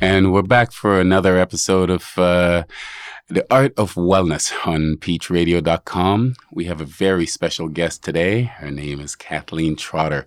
And we're back for another episode of uh, The Art of Wellness on peachradio.com. We have a very special guest today. Her name is Kathleen Trotter.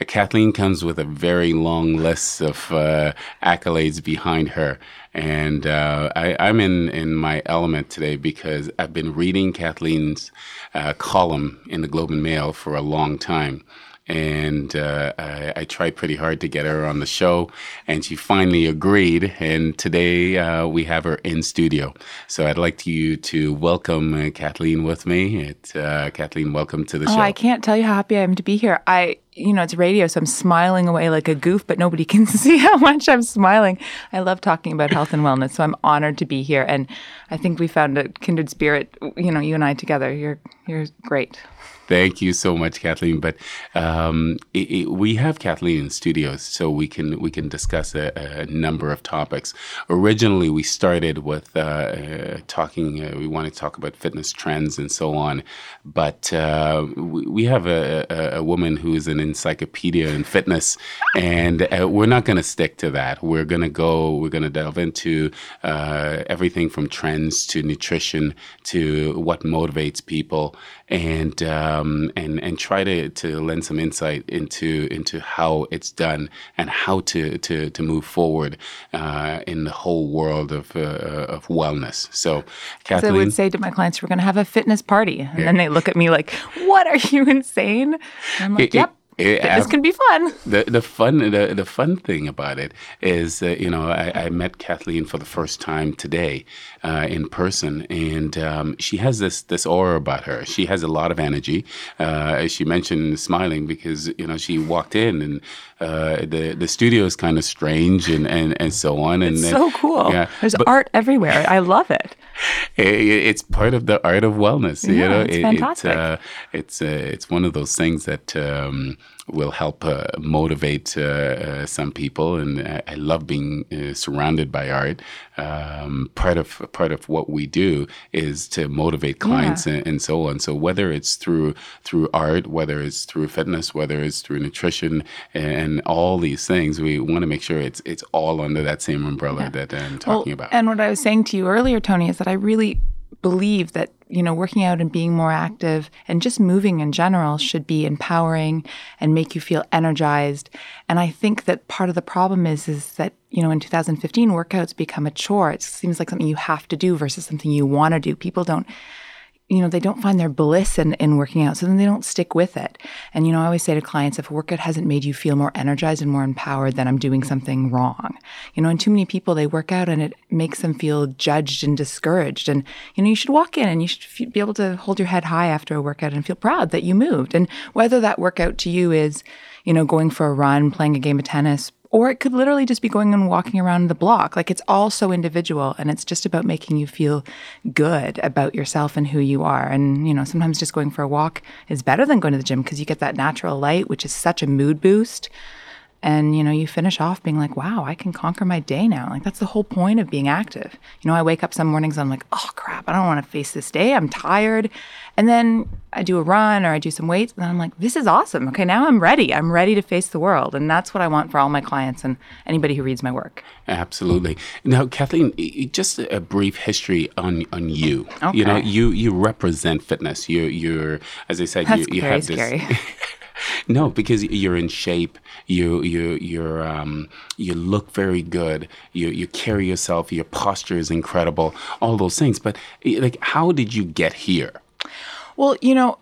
Uh, Kathleen comes with a very long list of uh, accolades behind her. And uh, I, am in, in my element today because I've been reading Kathleen's uh, column in the Globe and Mail for a long time and uh, I, I, tried pretty hard to get her on the show, and she finally agreed. And today uh, we have her in studio. So I'd like you to welcome uh, Kathleen with me. It, uh, Kathleen, welcome to the oh, show. I can't tell you how happy I am to be here. I, you know, it's radio, so I'm smiling away like a goof, but nobody can see how much I'm smiling. I love talking about health and wellness, so I'm honored to be here. And I think we found a kindred spirit. You know, you and I together. You're you're great. Thank you so much, Kathleen. But um, it, it, we have Kathleen in studios, so we can we can discuss a, a number of topics. Originally, we started with uh, uh, talking. Uh, we want to talk about fitness trends and so on. But uh, we, we, have a, a, a, woman who is an encyclopedia in fitness, and uh, we're not going to stick to that. We're going to go. We're going to delve into uh, everything from trends to nutrition to what motivates people and um, and and try to, to lend some insight into into how it's done and how to to, to move forward uh, in the whole world of uh, of wellness. So, Kathleen, so I would say to my clients, "We're going to have a fitness party," and yeah. then they look at me like, "What are you insane?" And I'm like, it, "Yep." It, it, this can be fun. The the fun the, the fun thing about it is uh, you know I, I, met Kathleen for the first time today uh, in person, and um, she has this this aura about her. She has a lot of energy. Uh, as she mentioned, smiling because you know she walked in and uh, the the studio is kind of strange and, and, and so on. And it's so cool. Yeah, there's but, art everywhere. I love it. it. It's part of the art of wellness. Yeah, you know, it's fantastic. It, uh, it's uh, it's one of those things that. Um, will help uh, motivate uh, uh, some people. And I, I love being uh, surrounded by art. Um, part of part of what we do is to motivate clients yeah. and, and, so on. So whether it's through through art, whether it's through fitness, whether it's through nutrition, and all these things, we want to make sure it's it's all under that same umbrella yeah. that I'm talking well, about. And what I was saying to you earlier, Tony, is that I really believe that you know working out and being more active and just moving in general should be empowering and make you feel energized. And i think that part of the problem is is that you know in 2015 workouts become a chore. It seems like something you have to do versus something you want to do. People don't you know, they don't find their bliss in, in working out. So then they don't stick with it. And, you know, I always say to clients, if a workout hasn't made you feel more energized and more empowered, then I'm doing something wrong. You know, and too many people, they work out and it makes them feel judged and discouraged. And, you know, you should walk in and you should be able to hold your head high after a workout and feel proud that you moved. And whether that workout to you is, you know, going for a run, playing a game of tennis, or it could literally just be going and walking around the block. Like it's all so individual and it's just about making you feel good about yourself and who you are. And, you know, sometimes just going for a walk is better than going to the gym because you get that natural light, which is such a mood boost. And, you know, you finish off being like, wow, I can conquer my day now. Like, that's the whole point of being active. You know, I wake up some mornings, I'm like, oh crap, I don't want to face this day. I'm tired. And then I do a run or I do some weights, and I'm like, this is awesome. Okay, now I'm ready. I'm ready to face the world. And that's what I want for all my clients and anybody who reads my work. Absolutely. Now, Kathleen, just a brief history on on you. Okay. You know, you you represent fitness. You you're as I said, that's you, you very have scary. No, because you're in shape. You you you're um, you look very good. You you carry yourself. Your posture is incredible. All those things. But like, how did you get here? Well, you know,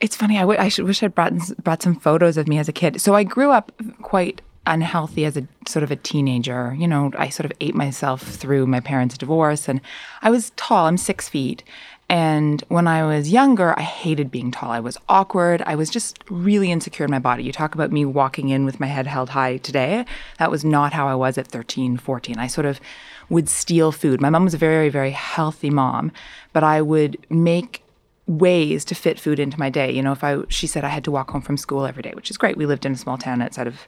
it's funny. I, w- I should, wish I'd brought brought some photos of me as a kid. So I grew up quite unhealthy as a sort of a teenager. You know, I sort of ate myself through my parents' divorce, and I was tall. I'm six feet, and when I was younger, I hated being tall. I was awkward. I was just really insecure in my body. You talk about me walking in with my head held high today. That was not how I was at 13, 14. I sort of would steal food. My mom was a very, very healthy mom, but I would make ways to fit food into my day. You know, if I, she said I had to walk home from school every day, which is great. We lived in a small town outside of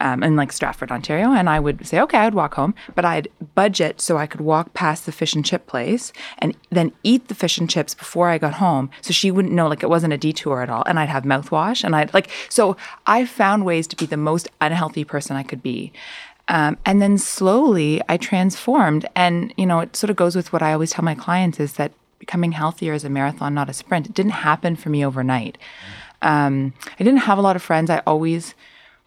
um, in like Stratford, Ontario, and I would say, okay, I'd walk home, but I'd budget so I could walk past the fish and chip place and then eat the fish and chips before I got home, so she wouldn't know like it wasn't a detour at all. And I'd have mouthwash, and I'd like so I found ways to be the most unhealthy person I could be. Um, and then slowly I transformed. And, you know, it sort of goes with what I always tell my clients is that becoming healthier is a marathon, not a sprint. It didn't happen for me overnight. Um, I didn't have a lot of friends. I always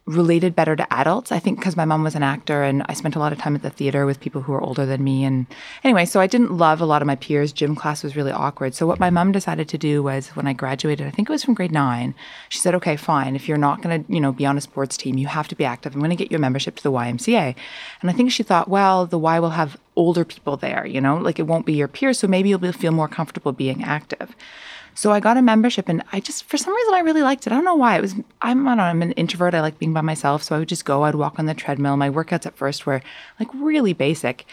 related better to adults. I think because my mom was an actor and I spent a lot of time at the theater with people who were older than me. And anyway, so I didn't love a lot of my peers. Gym class was really awkward. So what my mom decided to do was when I graduated, I think it was from grade nine, she said, okay, fine. If you're not going to, you know, be on a sports team, you have to be active. I'm going to get you a membership to the YMCA. And I think she thought, well, the Y will have older people there, you know, like it won't be your peers. So maybe you'll feel more comfortable being active. So I got a membership and I just, for some reason, I really liked it. I don't know why. It was, I'm, I don't know, I'm an introvert. I like being by myself. So I would just go, I'd walk on the treadmill. My workouts at first were like really basic.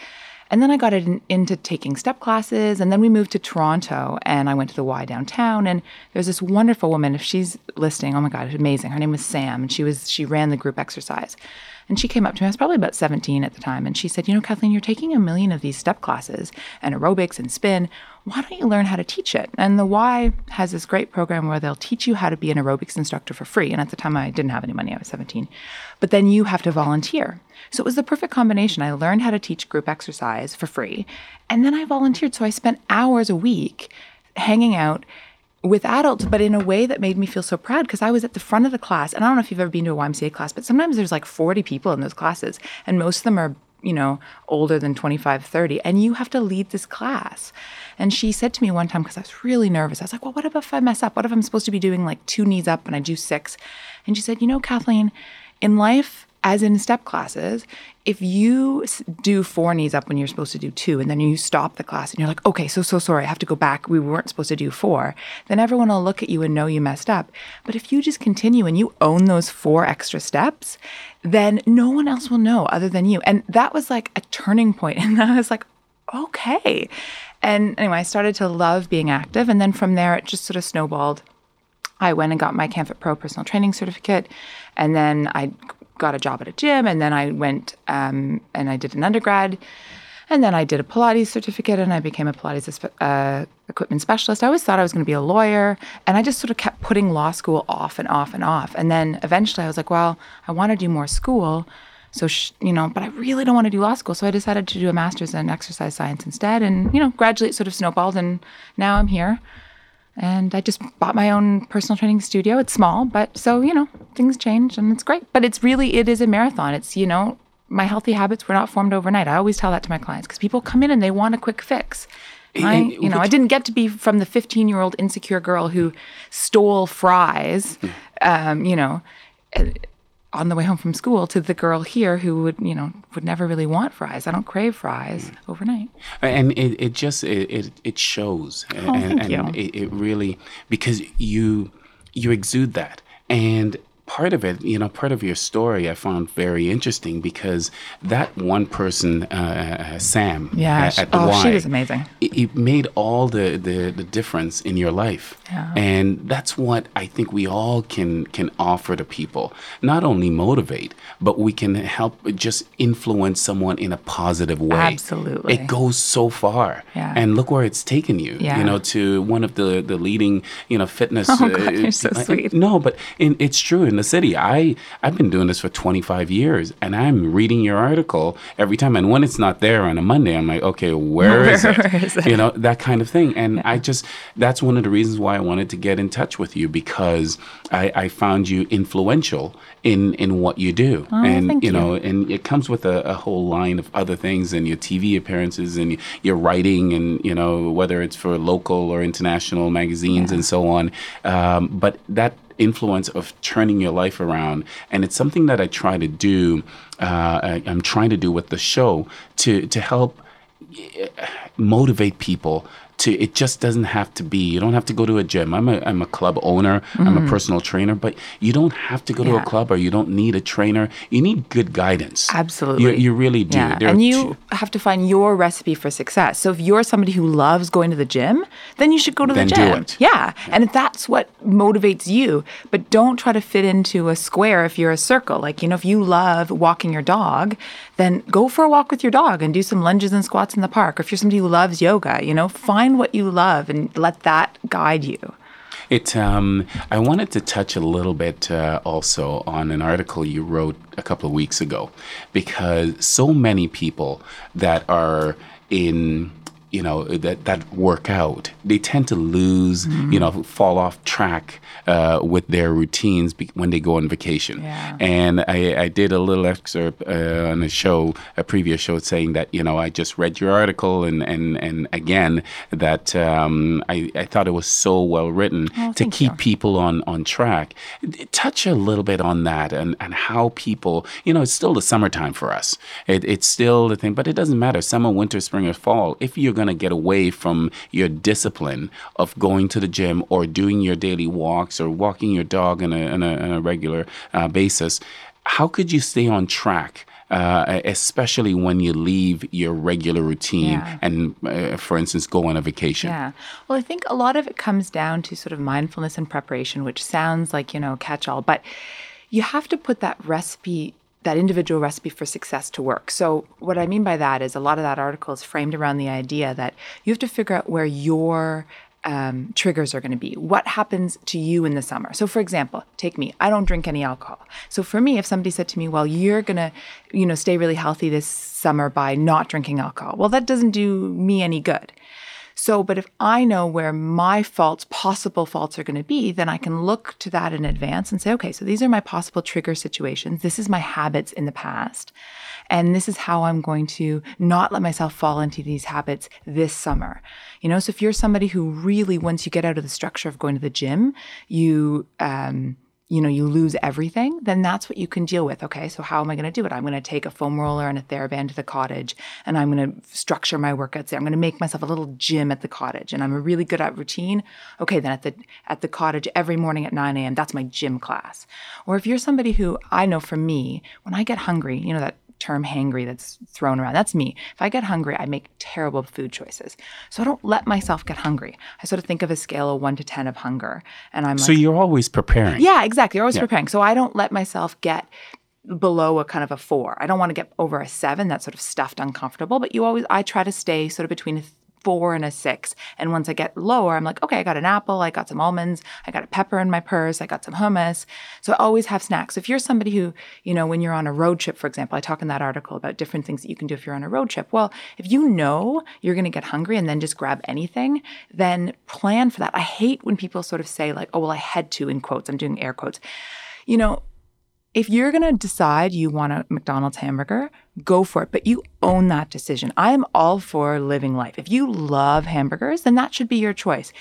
And then I got in, into taking step classes. And then we moved to Toronto and I went to the Y downtown. And there's this wonderful woman. If she's listening, oh my God, amazing. Her name was Sam. And she was, she ran the group exercise. And she came up to me, I was probably about 17 at the time, and she said, You know, Kathleen, you're taking a million of these step classes and aerobics and spin. Why don't you learn how to teach it? And the Y has this great program where they'll teach you how to be an aerobics instructor for free. And at the time, I didn't have any money, I was 17. But then you have to volunteer. So it was the perfect combination. I learned how to teach group exercise for free, and then I volunteered. So I spent hours a week hanging out with adults, but in a way that made me feel so proud because I was at the front of the class. And I don't know if you've ever been to a YMCA class, but sometimes there's like 40 people in those classes, and most of them are, you know, older than 25, 30, and you have to lead this class. And she said to me one time, because I was really nervous, I was like, well, what if I mess up? What if I'm supposed to be doing like two knees up and I do six? And she said, you know, Kathleen, in life, as in step classes, if you do four knees up when you're supposed to do two, and then you stop the class and you're like, okay, so, so sorry, I have to go back. We weren't supposed to do four, then everyone will look at you and know you messed up. But if you just continue and you own those four extra steps, then no one else will know other than you. And that was like a turning point. And I was like, okay. And anyway, I started to love being active. And then from there, it just sort of snowballed. I went and got my CanFit Pro personal training certificate. And then I got a job at a gym, and then I went um, and I did an undergrad, and then I did a Pilates certificate, and I became a Pilates uh, equipment specialist. I always thought I was going to be a lawyer, and I just sort of kept putting law school off and off and off. And then eventually, I was like, well, I want to do more school. So, sh- you know, but I really don't want to do law school. So I decided to do a master's in exercise science instead. And, you know, gradually it sort of snowballed. And now I'm here. And I just bought my own personal training studio. It's small, but so, you know, things change and it's great. But it's really, it is a marathon. It's, you know, my healthy habits were not formed overnight. I always tell that to my clients because people come in and they want a quick fix. I, you know, I didn't get to be from the 15 year old insecure girl who stole fries, hmm. um, you know, on the way home from school to the girl here who would you know would never really want fries. I don't crave fries overnight. And it, it just it, it, it shows. Oh, and, thank and you. It, it really because you you exude that. And part of it, you know, part of your story I found very interesting because that one person, uh, uh Sam, yeah, at, at the oh, Y, she was amazing. It, it, made all the, the, the difference in your life, yeah. and that's what I think we all can can offer to people. Not only motivate, but we can help just influence someone in a positive way. Absolutely, it goes so far. Yeah. and look where it's taken you. Yeah. you know, to one of the the leading you know fitness. Oh God, you're so uh, sweet. No, but in, it's true. In the city. I I've been doing this for 25 years, and I'm reading your article every time. And when it's not there on a Monday, I'm like, okay, where, where is, it? Where is it? You know that kind of thing. And Yeah. I just that's one of the reasons why I wanted to get in touch with you because I, I found you influential in in what you do, Oh, and you know, you. and it comes with a, a whole line of other things, and your TV appearances, and your writing, and you know, whether it's for local or international magazines and so on. Um, but that influence of turning your life around. And it's something that I try to do. Uh, I, I'm trying to do with the show to to help eh, motivate people. To, it just doesn't have to be. You don't have to go to a gym. I'm a, I'm a club owner. I'm a personal trainer, but you don't have to go to Mm-hmm. A club or you don't need a trainer. You need good guidance. Absolutely. You, you really do. Yeah. And you two- have to find your recipe for success. So if you're somebody who loves going to the gym, then you should go to Then the do gym. it. Yeah. And if that's what motivates you. But don't try to fit into a square if you're a circle. Like, you know, if you love walking your dog, then go for a walk with your dog and do some lunges and squats in the park. Or if you're somebody who loves yoga, you know, find what you love and let that guide you. It. Um, I wanted to touch a little bit uh, also on an article you wrote a couple of weeks ago, because so many people that are in you know that that work out they tend to lose mm-hmm. you know fall off track uh, with their routines be- when they go on vacation yeah. and I, I, did a little excerpt uh, on a show a previous show saying that you know I just read your article and and and again that um, I, I thought it was so well written oh, to keep you. people on on track touch a little bit on that and and how people you know it's still the summertime for us it, it's still the thing but it doesn't matter summer winter spring or fall if you're going to get away from your discipline of going to the gym or doing your daily walks or walking your dog on a, on a, on a regular uh, basis, how could you stay on track? Uh, especially when you leave your regular routine yeah. and, uh, for instance, go on a vacation. Yeah. Well, I think a lot of it comes down to sort of mindfulness and preparation, which sounds like, you know, catch all, but you have to put that recipe that individual recipe for success to work. So, what I mean by that is a lot of that article is framed around the idea that you have to figure out where your um, triggers are going to be. What happens to you in the summer? So, for example, take me. I don't drink any alcohol. So, for me, if somebody said to me, "Well, you're going to, you know, stay really healthy this summer by not drinking alcohol," well, that doesn't do me any good. So, but if I know where my faults, possible faults are going to be, then I can look to that in advance and say, okay, so these are my possible trigger situations. This is my habits in the past. And this is how I'm going to not let myself fall into these habits this summer. You know, so if you're somebody who really, once you get out of the structure of going to the gym, you, um, you know, you lose everything, then that's what you can deal with. Okay, so how am I going to do it? I'm going to take a foam roller and a TheraBand to the cottage, and I'm going to structure my workouts there. I'm going to make myself a little gym at the cottage, and I'm really good at routine. Okay, then at the at the cottage every morning at 9 a.m. That's my gym class. Or if you're somebody who I know for me, when I get hungry, you know that term hangry that's thrown around. That's me. If I get hungry, I make terrible food choices. So I don't let myself get hungry. I sort of think of a scale of one to 10 of hunger. And I'm So like, you're always preparing. Yeah, exactly. You're always Yeah. preparing. So I don't let myself get below a kind of a four. I don't want to get over a seven. That's sort of stuffed, uncomfortable. But you always, I try to stay sort of between a four and a six. And once I get lower, I'm like, okay, I got an apple, I got some almonds, I got a pepper in my purse, I got some hummus. So I always have snacks. If you're somebody who, you know, when you're on a road trip, for example, I talk in that article about different things that you can do if you're on a road trip. Well, if you know you're going to get hungry and then just grab anything, then plan for that. I hate when people sort of say, like, oh, well, I had to, in quotes, I'm doing air quotes. You know, if you're going to decide you want a McDonald's hamburger, go for it, but you own that decision. I am all for living life. If you love hamburgers, then that should be your choice.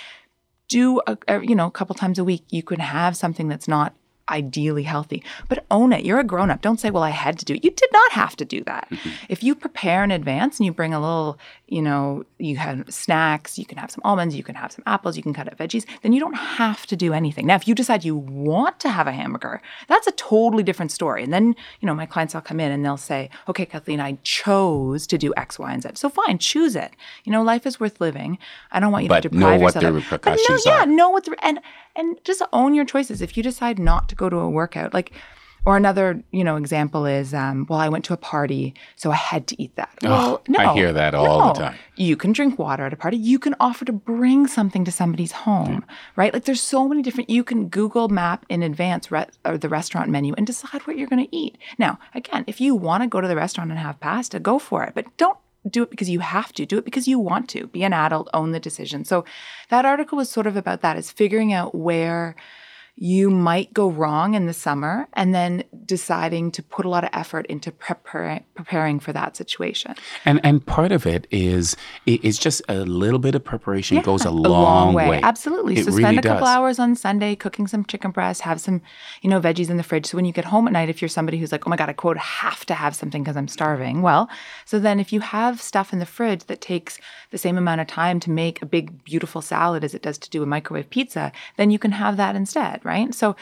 Do a, a you know, a couple times a week you can have something that's not ideally healthy, but own it. You're a grown up. Don't say, "Well, I had to do it." You did not have to do that. Mm-hmm. If you prepare in advance and you bring a little, you know, you have snacks, you can have some almonds, you can have some apples, you can cut up veggies, then you don't have to do anything. Now, if you decide you want to have a hamburger, that's a totally different story. And then, you know, my clients will come in and they'll say, "Okay, Kathleen, I chose to do X, Y, and Z." So fine, choose it. You know, life is worth living. I don't want you But to know deprive what yourself. the it. But no, repercussions yeah, are. know what the and and just own your choices. If you decide not to go to a workout, like or another, you know, example is, um, well, I went to a party, so I had to eat that. Well, no, I hear that all the time. You can drink water at a party. You can offer to bring something to somebody's home, right? Like there's so many different. You can Google Map in advance re- or the restaurant menu and decide what you're going to eat. Now, again, if you want to go to the restaurant and have pasta, go for it, but don't do it because you have to do it because you want to be an adult own the decision so that article was sort of about that is figuring out where you might go wrong in the summer and then deciding to put a lot of effort into prepar- preparing for that situation And and part of it is it's just a little bit of preparation goes a a long, way. Absolutely. It so really spend a couple does. hours on Sunday cooking some chicken breast, have some, you know, veggies in the fridge. So when you get home at night, if you're somebody who's like, oh my God, I quote have to have something because I'm starving. Well, so then if you have stuff in the fridge that takes the same amount of time to make a big, beautiful salad as it does to do a microwave pizza, then you can have that instead, right? So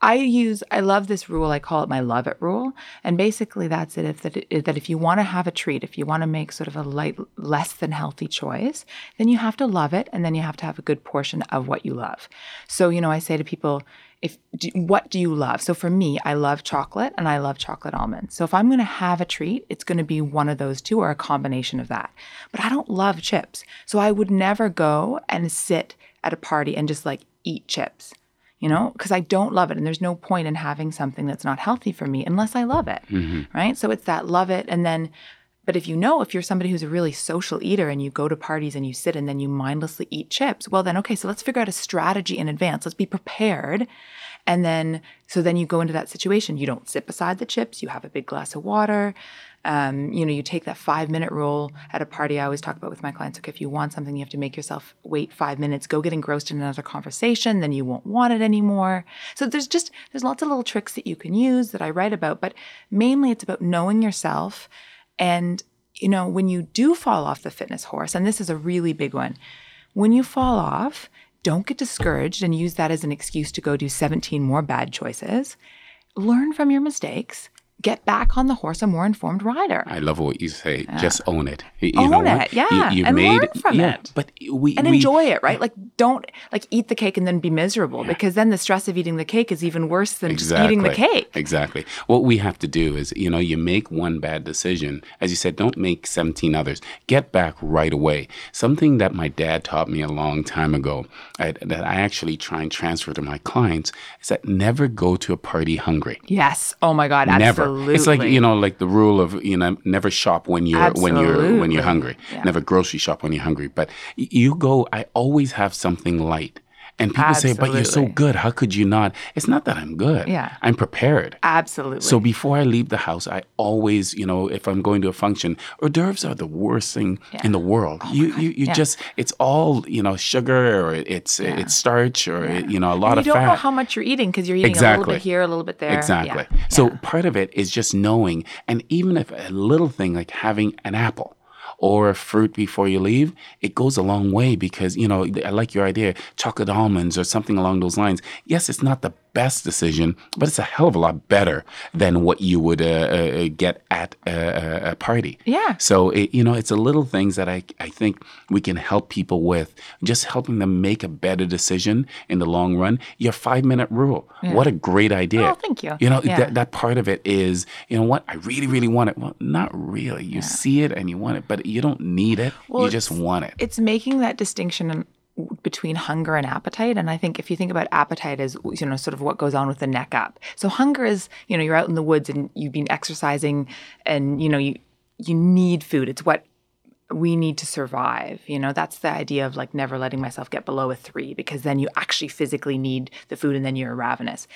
I use I love this rule. I call it my love it rule. And basically that's it if that, that if you want to have a treat, if you want to make sort of a light less than healthy choice, then you have to love it and then you have to have a good portion of what you love. So, you know, I say to people if do, what do you love? So for me, I love chocolate and I love chocolate almonds. So if I'm going to have a treat, it's going to be one of those two or a combination of that. But I don't love chips. So I would never go and sit at a party and just like eat chips you know, because I don't love it. And there's no point in having something that's not healthy for me unless I love it. Mm-hmm. Right. So it's that love it. And then, but if you know, if you're somebody who's a really social eater and you go to parties and you sit and then you mindlessly eat chips, well, then, okay, so let's figure out a strategy in advance. Let's be prepared. And then, so then you go into that situation. You don't sit beside the chips, you have a big glass of water. Um, you know, you take that five minute rule at a party. I always talk about with my clients. Okay, if you want something, you have to make yourself wait five minutes. Go get engrossed in another conversation, then you won't want it anymore. So there's just there's lots of little tricks that you can use that I write about, but mainly it's about knowing yourself. And you know, when you do fall off the fitness horse, and this is a really big one, when you fall off, don't get discouraged and use that as an excuse to go do 17 more bad choices. Learn from your mistakes get back on the horse a more informed rider. I love what you say. Just own it. You own know it, what? yeah, You, and made, learn from yeah, it. But we and we, enjoy it, right? Like don't like eat the cake and then be miserable because then the stress of eating the cake is even worse than just eating the cake. Exactly. What we have to do is, you know, you make one bad decision. As you said, don't make 17 others. Get back right away. Something that my dad taught me a long time ago I, that I actually try and transfer to my clients is that never go to a party hungry. Yes. Oh my God. Never. Absolutely. It's like you know, like the rule of you know, never shop when you're when you're when you're hungry. Yeah. Never grocery shop when you're hungry. But you go. I always have something light. And people say, "But you're so good. How could you not?" It's not that I'm good. Yeah. I'm prepared. Absolutely. So before I leave the house, I always, you know, if I'm going to a function, hors d'oeuvres are the worst thing in the world. Oh you, you, you Yeah. just, it's all, you know, sugar or it's it's starch or you know a lot you of fat. You don't know how much you're eating because you're eating a little bit here, a little bit there. Exactly. Yeah. So Yeah. part of it is just knowing, and even if a little thing like having an apple or a fruit before you leave, it goes a long way because you know I like your idea, chocolate almonds or something along those lines. Yes, it's not the best decision, but it's a hell of a lot better than what you would uh, uh, get at a, a- party. Yeah. So it, you know, it's a little things that I I think we can help people with, just helping them make a better decision in the long run. Your five minute rule. What a great idea. Oh, thank you. You know, Yeah. that, that part of it is, you know what, I really, really want it. Well, not really. You see it and you want it, but you don't need it. Well, you just want it. it's making that distinction between hunger and appetite and i think if you think about appetite as you know sort of what goes on with the neck up so hunger is you know you're out in the woods and you've been exercising and you know you you need food it's what we need to survive you know that's the idea of like never letting myself get below a 3 because then you actually physically need the food and then you're ravenous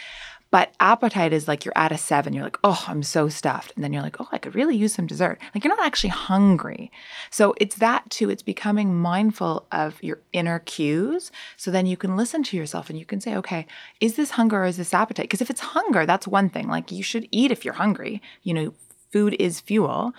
but appetite is like you're at a seven. You're like, oh, I'm so stuffed. And then you're like, oh, I could really use some dessert. Like you're not actually hungry. So it's that too. It's becoming mindful of your inner cues. So then you can listen to yourself and you can say, okay, is this hunger or is this appetite? Because if it's hunger, that's one thing. Like you should eat if you're hungry. You know, food is fuel.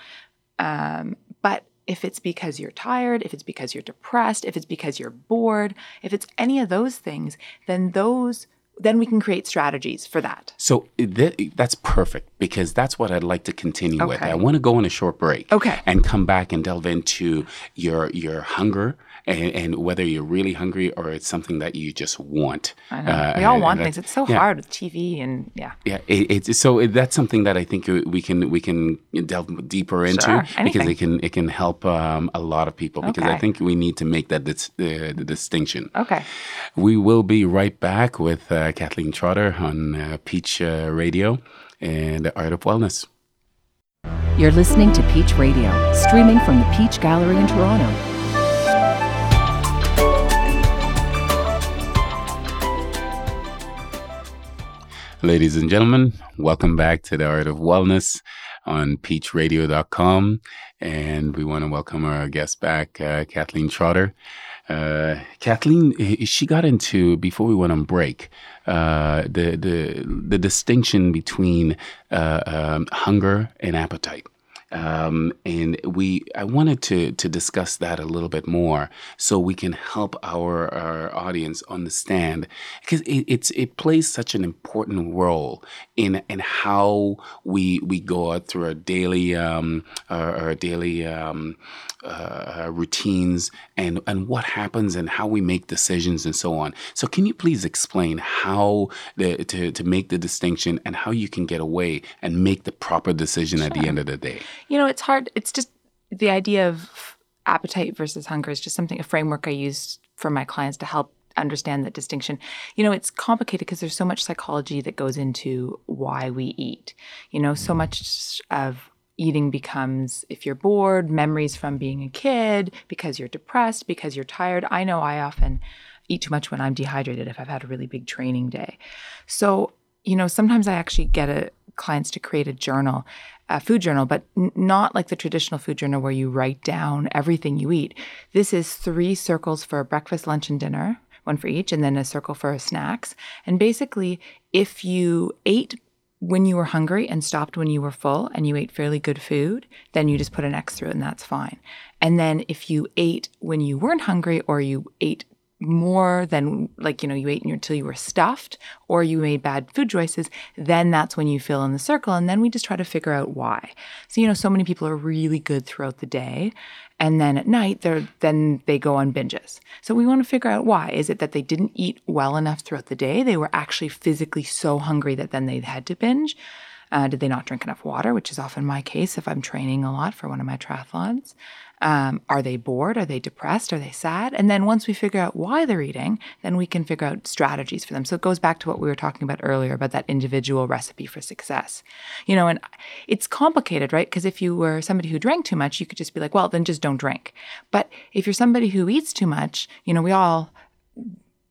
Um, but if it's because you're tired, if it's because you're depressed, if it's because you're bored, if it's any of those things, then those then we can create strategies for that. So th- that's perfect because that's what I'd like to continue with. I want to go on a short break. Okay. And come back and delve into your your hunger and, and whether you're really hungry or it's something that you just want. I know. Uh, we all want that- things. It's so yeah. hard with TV and yeah. Yeah, it, it's so it, that's something that I think we can we can delve deeper into Sure, because it can it can help um, a lot of people because I think we need to make that dis- uh, the distinction. Okay. We will be right back with uh, Kathleen Trotter on uh, Peach uh, Radio and the Art of Wellness. You're listening to Peach Radio, streaming from the Peach Gallery in Toronto. Ladies and gentlemen, welcome back to the Art of Wellness on peachradio.com. And we want to welcome our guest back, uh, Kathleen Trotter. Uh, Kathleen, she got into before we went on break uh, the the the distinction between uh, um, hunger and appetite. Um, and we, I wanted to to discuss that a little bit more, so we can help our, our audience understand because it, it's it plays such an important role in in how we we go out through our daily um, our, our daily um, uh, routines and and what happens and how we make decisions and so on. So, can you please explain how the, to to make the distinction and how you can get away and make the proper decision at the end of the day? You know, it's hard. It's just the idea of appetite versus hunger is just something, a framework I use for my clients to help understand that distinction. You know, it's complicated because there's so much psychology that goes into why we eat. You know, so much of eating becomes if you're bored, memories from being a kid, because you're depressed, because you're tired. I know I often eat too much when I'm dehydrated if I've had a really big training day. So, you know, sometimes I actually get a, clients to create a journal, a food journal, but n- not like the traditional food journal where you write down everything you eat. This is three circles for breakfast, lunch, and dinner, one for each, and then a circle for snacks. And basically, if you ate when you were hungry and stopped when you were full and you ate fairly good food, then you just put an X through and that's fine. And then if you ate when you weren't hungry or you ate more than like you know you ate until you were stuffed or you made bad food choices then that's when you fill in the circle and then we just try to figure out why so you know so many people are really good throughout the day and then at night they're then they go on binges. So we want to figure out why. Is it that they didn't eat well enough throughout the day? They were actually physically so hungry that then they had to binge. Uh, did they not drink enough water which is often my case if i'm training a lot for one of my triathlons um, are they bored? Are they depressed? Are they sad? And then once we figure out why they're eating, then we can figure out strategies for them. So it goes back to what we were talking about earlier about that individual recipe for success. You know, and it's complicated, right? Because if you were somebody who drank too much, you could just be like, well, then just don't drink. But if you're somebody who eats too much, you know, we all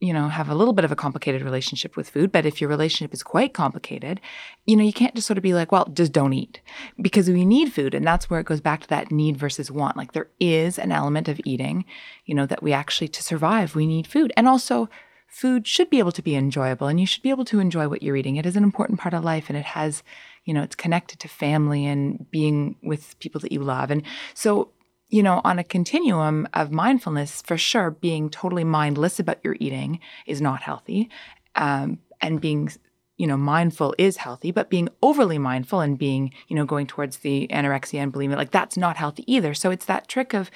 you know, have a little bit of a complicated relationship with food, but if your relationship is quite complicated, you know, you can't just sort of be like, well, just don't eat because we need food. And that's where it goes back to that need versus want. Like there is an element of eating, you know, that we actually, to survive, we need food. And also, food should be able to be enjoyable and you should be able to enjoy what you're eating. It is an important part of life and it has, you know, it's connected to family and being with people that you love. And so you know, on a continuum of mindfulness, for sure, being totally mindless about your eating is not healthy. Um, and being, you know, mindful is healthy, but being overly mindful and being, you know, going towards the anorexia and bulimia, like that's not healthy either. So it's that trick of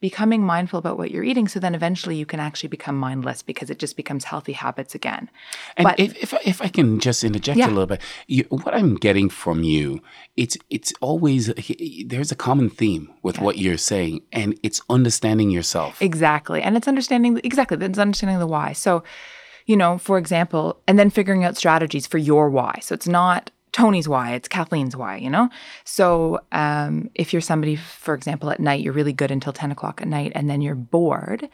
becoming mindful about what you're eating so then eventually you can actually become mindless because it just becomes healthy habits again. And but, if, if, if I can just interject yeah. a little bit, you, what I'm getting from you, it's it's always there's a common theme with yeah. what you're saying, and it's understanding yourself. Exactly, and it's understanding exactly it's understanding the why. So, you know, for example, and then figuring out strategies for your why. So it's not Tony's why, it's Kathleen's why, you know? So um, if you're somebody, for example, at night, you're really good until 10 o'clock at night and then you're bored,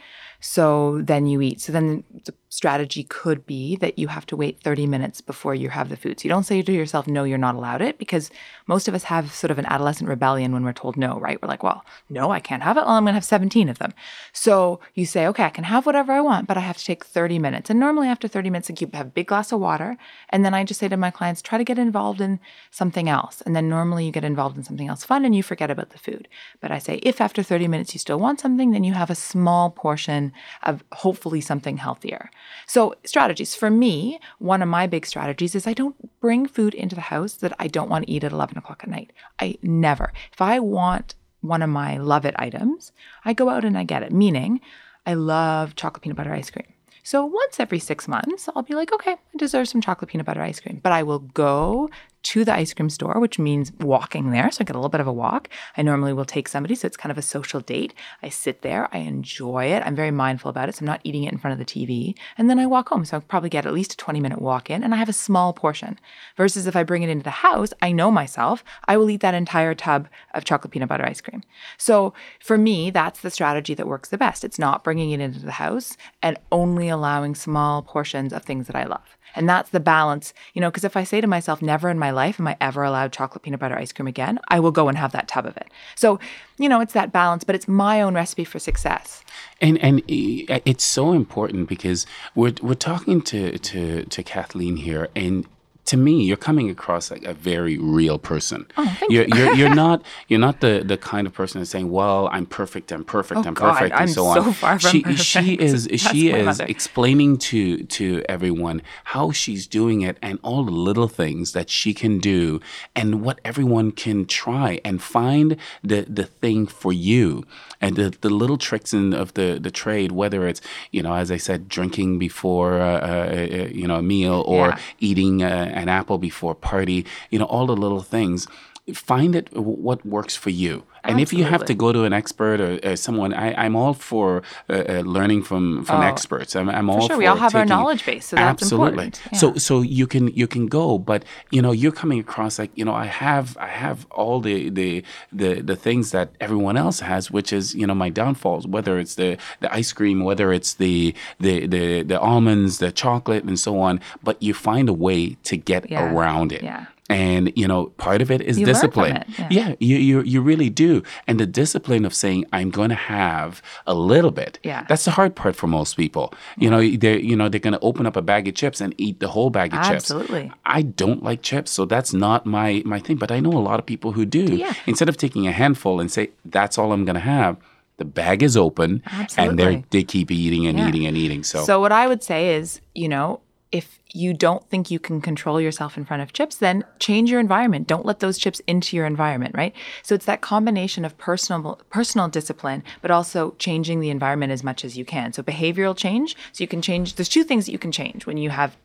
so then you eat. So then the strategy could be that you have to wait 30 minutes before you have the food. So you don't say to yourself, no, you're not allowed it, because most of us have sort of an adolescent rebellion when we're told no, right? We're like, well, no, I can't have it. Well, I'm going to have 17 of them. So you say, okay, I can have whatever I want, but I have to take 30 minutes. And normally after 30 minutes, I have a big glass of water. And then I just say to my clients, try to get involved in something else. And then normally you get involved in something else fun and you forget about the food. But I say, if after 30 minutes you still want something, then you have a small portion of hopefully something healthier. So, strategies for me, one of my big strategies is I don't bring food into the house that I don't want to eat at 11 o'clock at night. I never. If I want one of my love it items, I go out and I get it, meaning I love chocolate peanut butter ice cream. So once every six months, I'll be like, okay, I deserve some chocolate peanut butter ice cream. But I will go to the ice cream store, which means walking there. So I get a little bit of a walk. I normally will take somebody. So it's kind of a social date. I sit there, I enjoy it. I'm very mindful about it. So I'm not eating it in front of the TV. And then I walk home. So I'll probably get at least a 20 minute walk in and I have a small portion. Versus if I bring it into the house, I know myself, I will eat that entire tub of chocolate peanut butter ice cream. So for me, that's the strategy that works the best. It's not bringing it into the house and only allowing small portions of things that I love. And that's the balance, you know, because if I say to myself, never in my life am I ever allowed chocolate peanut butter ice cream again, I will go and have that tub of it. So, you know, it's that balance, but it's my own recipe for success. And and it's so important because we're we're talking to to to Kathleen here, and to me, you're coming across like a very real person. Oh, thank you're, you. you're, you're not you're not the, the kind of person that's saying, "Well, I'm perfect, I'm perfect, oh, I'm God, perfect," I'm so, so on. Far from she perfect. she is That's she is mother. explaining to to everyone how she's doing it and all the little things that she can do and what everyone can try and find the the thing for you and the, the little tricks in, of the the trade, whether it's you know as I said, drinking before uh, uh, you know a meal or Yeah. eating uh, an apple before party, you know, all the little things. Find it what works for you And if you have to go to an expert or, or someone, I, I'm all for uh, uh, learning from from Oh, experts. I'm, I'm all sure, we all for have our taking- knowledge base, so that's absolutely. important. So so you can you can go, but you know you're coming across like you know I have I have all the the the the things that everyone else has, which is you know my downfalls. Whether it's the the ice cream, whether it's the the the, the almonds, the chocolate, and so on. But you find a way to get Yeah. around it. Yeah. And you know, part of it is You discipline. it, yeah. yeah, you, you you really do. And the discipline of saying I'm going to have a little bit. Yeah. That's the hard part for most people. You know, they you know they're going to open up a bag of chips and eat the whole bag of chips. Absolutely. I don't like chips, so that's not my my thing. But I know a lot of people who do. Yeah. Instead of taking a handful and say that's all I'm going to have, the bag is open Absolutely. and they Absolutely. they keep eating and Yeah. eating and eating. So, So what I would say is, you know, if you don't think you can control yourself in front of chips, then change your environment. Don't let those chips into your environment, right? So it's that combination of personal personal discipline, but also changing the environment as much as you can. So behavioral change. So you can change. There's two things that you can change when you have.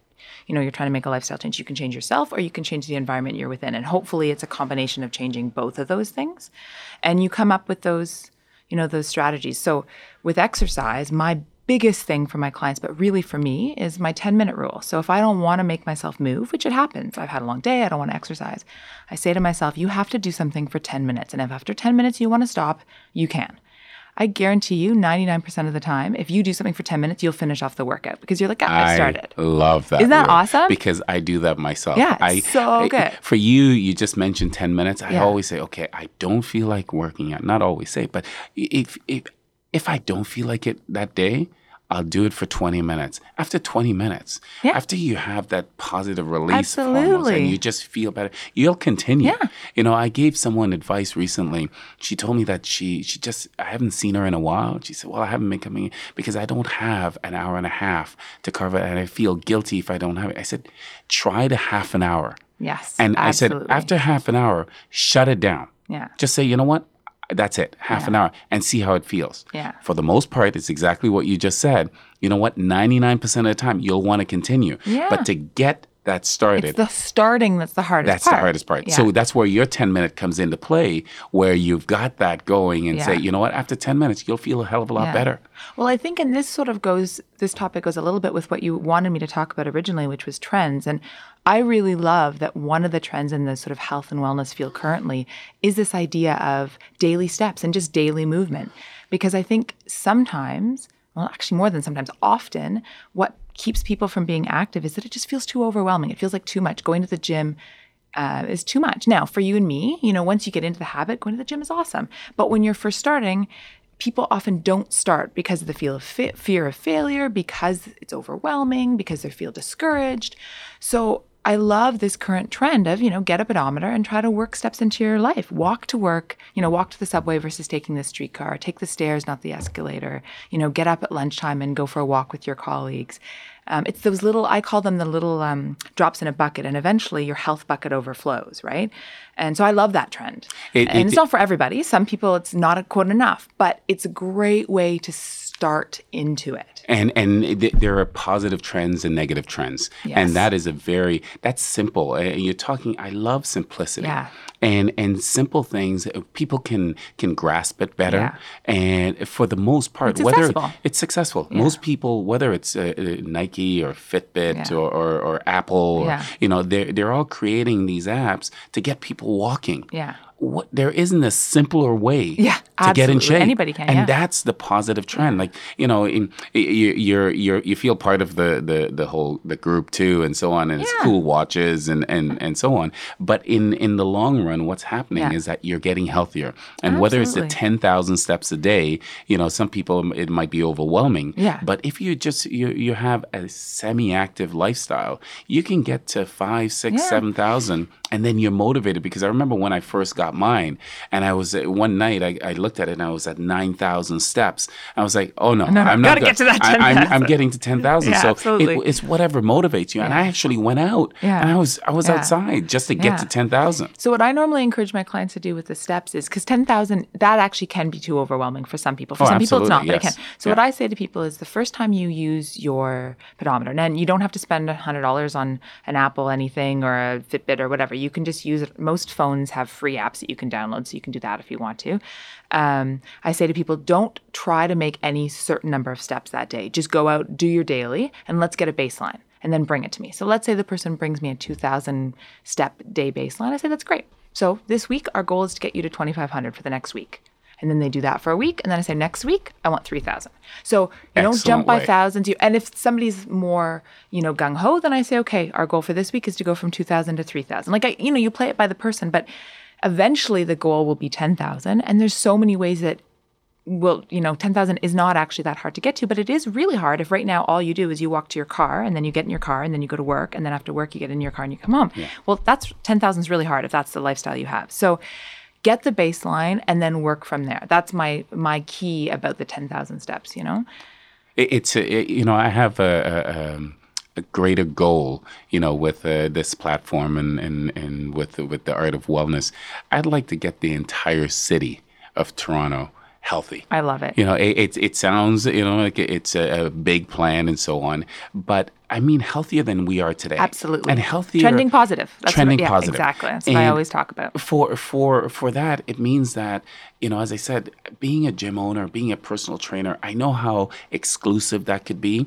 You know, you're trying to make a lifestyle change. You can change yourself or you can change the environment you're within. And hopefully it's a combination of changing both of those things. And you come up with those you know those strategies so with exercise my biggest thing for my clients but really for me is my 10 minute rule so if i don't want to make myself move which it happens i've had a long day i don't want to exercise i say to myself you have to do something for 10 minutes and if after 10 minutes you want to stop you can i guarantee you 99% of the time if you do something for 10 minutes you'll finish off the workout because you're like ah, i started I love that. Isn't that awesome? Because I do that myself. Yeah, I, so I- good. For you, you just mentioned ten minutes. I Yeah. always say, okay, I don't feel like working out. Not always say, but if if if I don't feel like it that day. I'll do it for 20 minutes. After 20 minutes, Yeah. after you have that positive release hormones Absolutely. and you just feel better, you'll continue. Yeah. You know, I gave someone advice recently. She told me that she she just I haven't seen her in a while. She said, "Well, I haven't been coming because I don't have an hour and a half to cover, it, and I feel guilty if I don't have it." I said, "Try the half an hour." yes And I said, after half an hour, shut it down. Yeah. Just say, you know what? That's it, half an hour, and see how it feels. Yeah. For the most part, it's exactly what you just said. You know what? 99% of the time, you'll want to continue. Yeah. But to get that started, it's the starting that's the hardest that's part the hardest part. Yeah. So that's where your 10 minute comes into play, where you've got that going and say, you know what, after 10 minutes, you'll feel a hell of a lot Yeah. better. Well, I think, and this sort of goes, this topic goes a little bit with what you wanted me to talk about originally, which was trends. And I really love that one of the trends in the sort of health and wellness field currently is this idea of daily steps and just daily movement. Because I think sometimes, well, actually more than sometimes, often, what keeps people from being active is that it just feels too overwhelming. It feels like too much. Going to the gym, uh, is too much. Now, for you and me, you know, once you get into the habit, going to the gym is awesome. But when you're first starting, people often don't start because of the feel of fe- fear of failure, because it's overwhelming, because they feel discouraged. So I love this current trend of, you know, get a pedometer and try to work steps into your life. Walk to work, you know, walk to the subway versus taking the streetcar, take the stairs, not the escalator, you know, get up at lunchtime and go for a walk with your colleagues. Um, it's those little, I call them the little um, drops in a bucket, and eventually your health bucket overflows, right? And so I love that trend. It- and it- it's not for everybody. Some people, it's not a quote enough, but it's a great way to start into it. And and th- there are positive trends and negative trends, Yes. and that is a very that's simple. Uh, you're talking. I love simplicity. Yeah. And and simple things uh, people can can grasp it better. Yeah. And for the most part, It's whether accessible. it's successful, most people, whether it's uh, uh, Nike or Fitbit Yeah. or, or or Apple, or, Yeah. you know, they're they're all creating these apps to get people walking. Yeah. What there isn't a simpler way Yeah, to get in absolutely. shape. Anybody can, And yeah. that's the positive trend. Like you know, in, you, you're you're you feel part of the the the whole the group too, and so on. And it's cool watches and and and so on. But in in the long run, what's happening Yeah. is that you're getting healthier. And whether it's the ten thousand steps a day, you know, some people it might be overwhelming. Yeah. But if you just you you have a semi-active lifestyle, you can get to five, six, Yeah. seven thousand, and then you're motivated. Because I remember when I first got mine, and I was uh, one night I, I looked at it and I was at nine thousand steps. I was like, oh no, no, I'm not. gotta not get to that I, I'm, I'm getting to ten thousand. Yeah, so absolutely. it, it's whatever motivates you. And I actually went out Yeah. and I was I was Yeah. outside just to get to ten thousand. So what I normally encourage my clients to do with the steps is because ten thousand that actually can be too overwhelming for some people. For Oh, some people it's not, absolutely, but it can. So Yeah. what I say to people is the first time you use your pedometer, and you don't have to spend hundred dollars on an Apple anything or a Fitbit or whatever. You can just use it. Most phones have free apps that you can download, so you can do that if you want to. Um, I say to people, don't try to make any certain number of steps that day. Just go out, do your daily, and let's get a baseline and then bring it to me. So let's say the person brings me a 2,000 step day baseline. I say, that's great. So this week, our goal is to get you to 2,500 for the next week. And then they do that for a week. And then I say, next week, I want 3,000. So you don't Excellent jump by thousands. You, and if somebody's more, you know, gung ho, then I say, okay, our goal for this week is to go from 2,000 to 3,000. Like, I, you know, you play it by the person, but eventually the goal will be 10,000. And there's so many ways that well, you know 10,000 is not actually that hard to get to but it is really hard if right now all you do is you walk to your car and then you get in your car and then you go to work and then after work you get in your car and you come home. Well that's 10,000 is really hard if that's the lifestyle you have. So get the baseline and then work from there. That's my my key about the 10,000 steps you know? It's a, it- you know I have a, a, um, a greater goal you know with uh, this platform and and and with the, with the art of wellness. I'd like to get the entire city of Toronto healthy. I love it You know, it it, it sounds you know like it's a, a big plan and so on, but I mean healthier than we are today. absolutely and healthier. trending positive that's trending what, yeah, positive. exactly that's what I always talk about For for for that, it means that you know, as I said, being a gym owner, being a personal trainer, I know how exclusive that could be.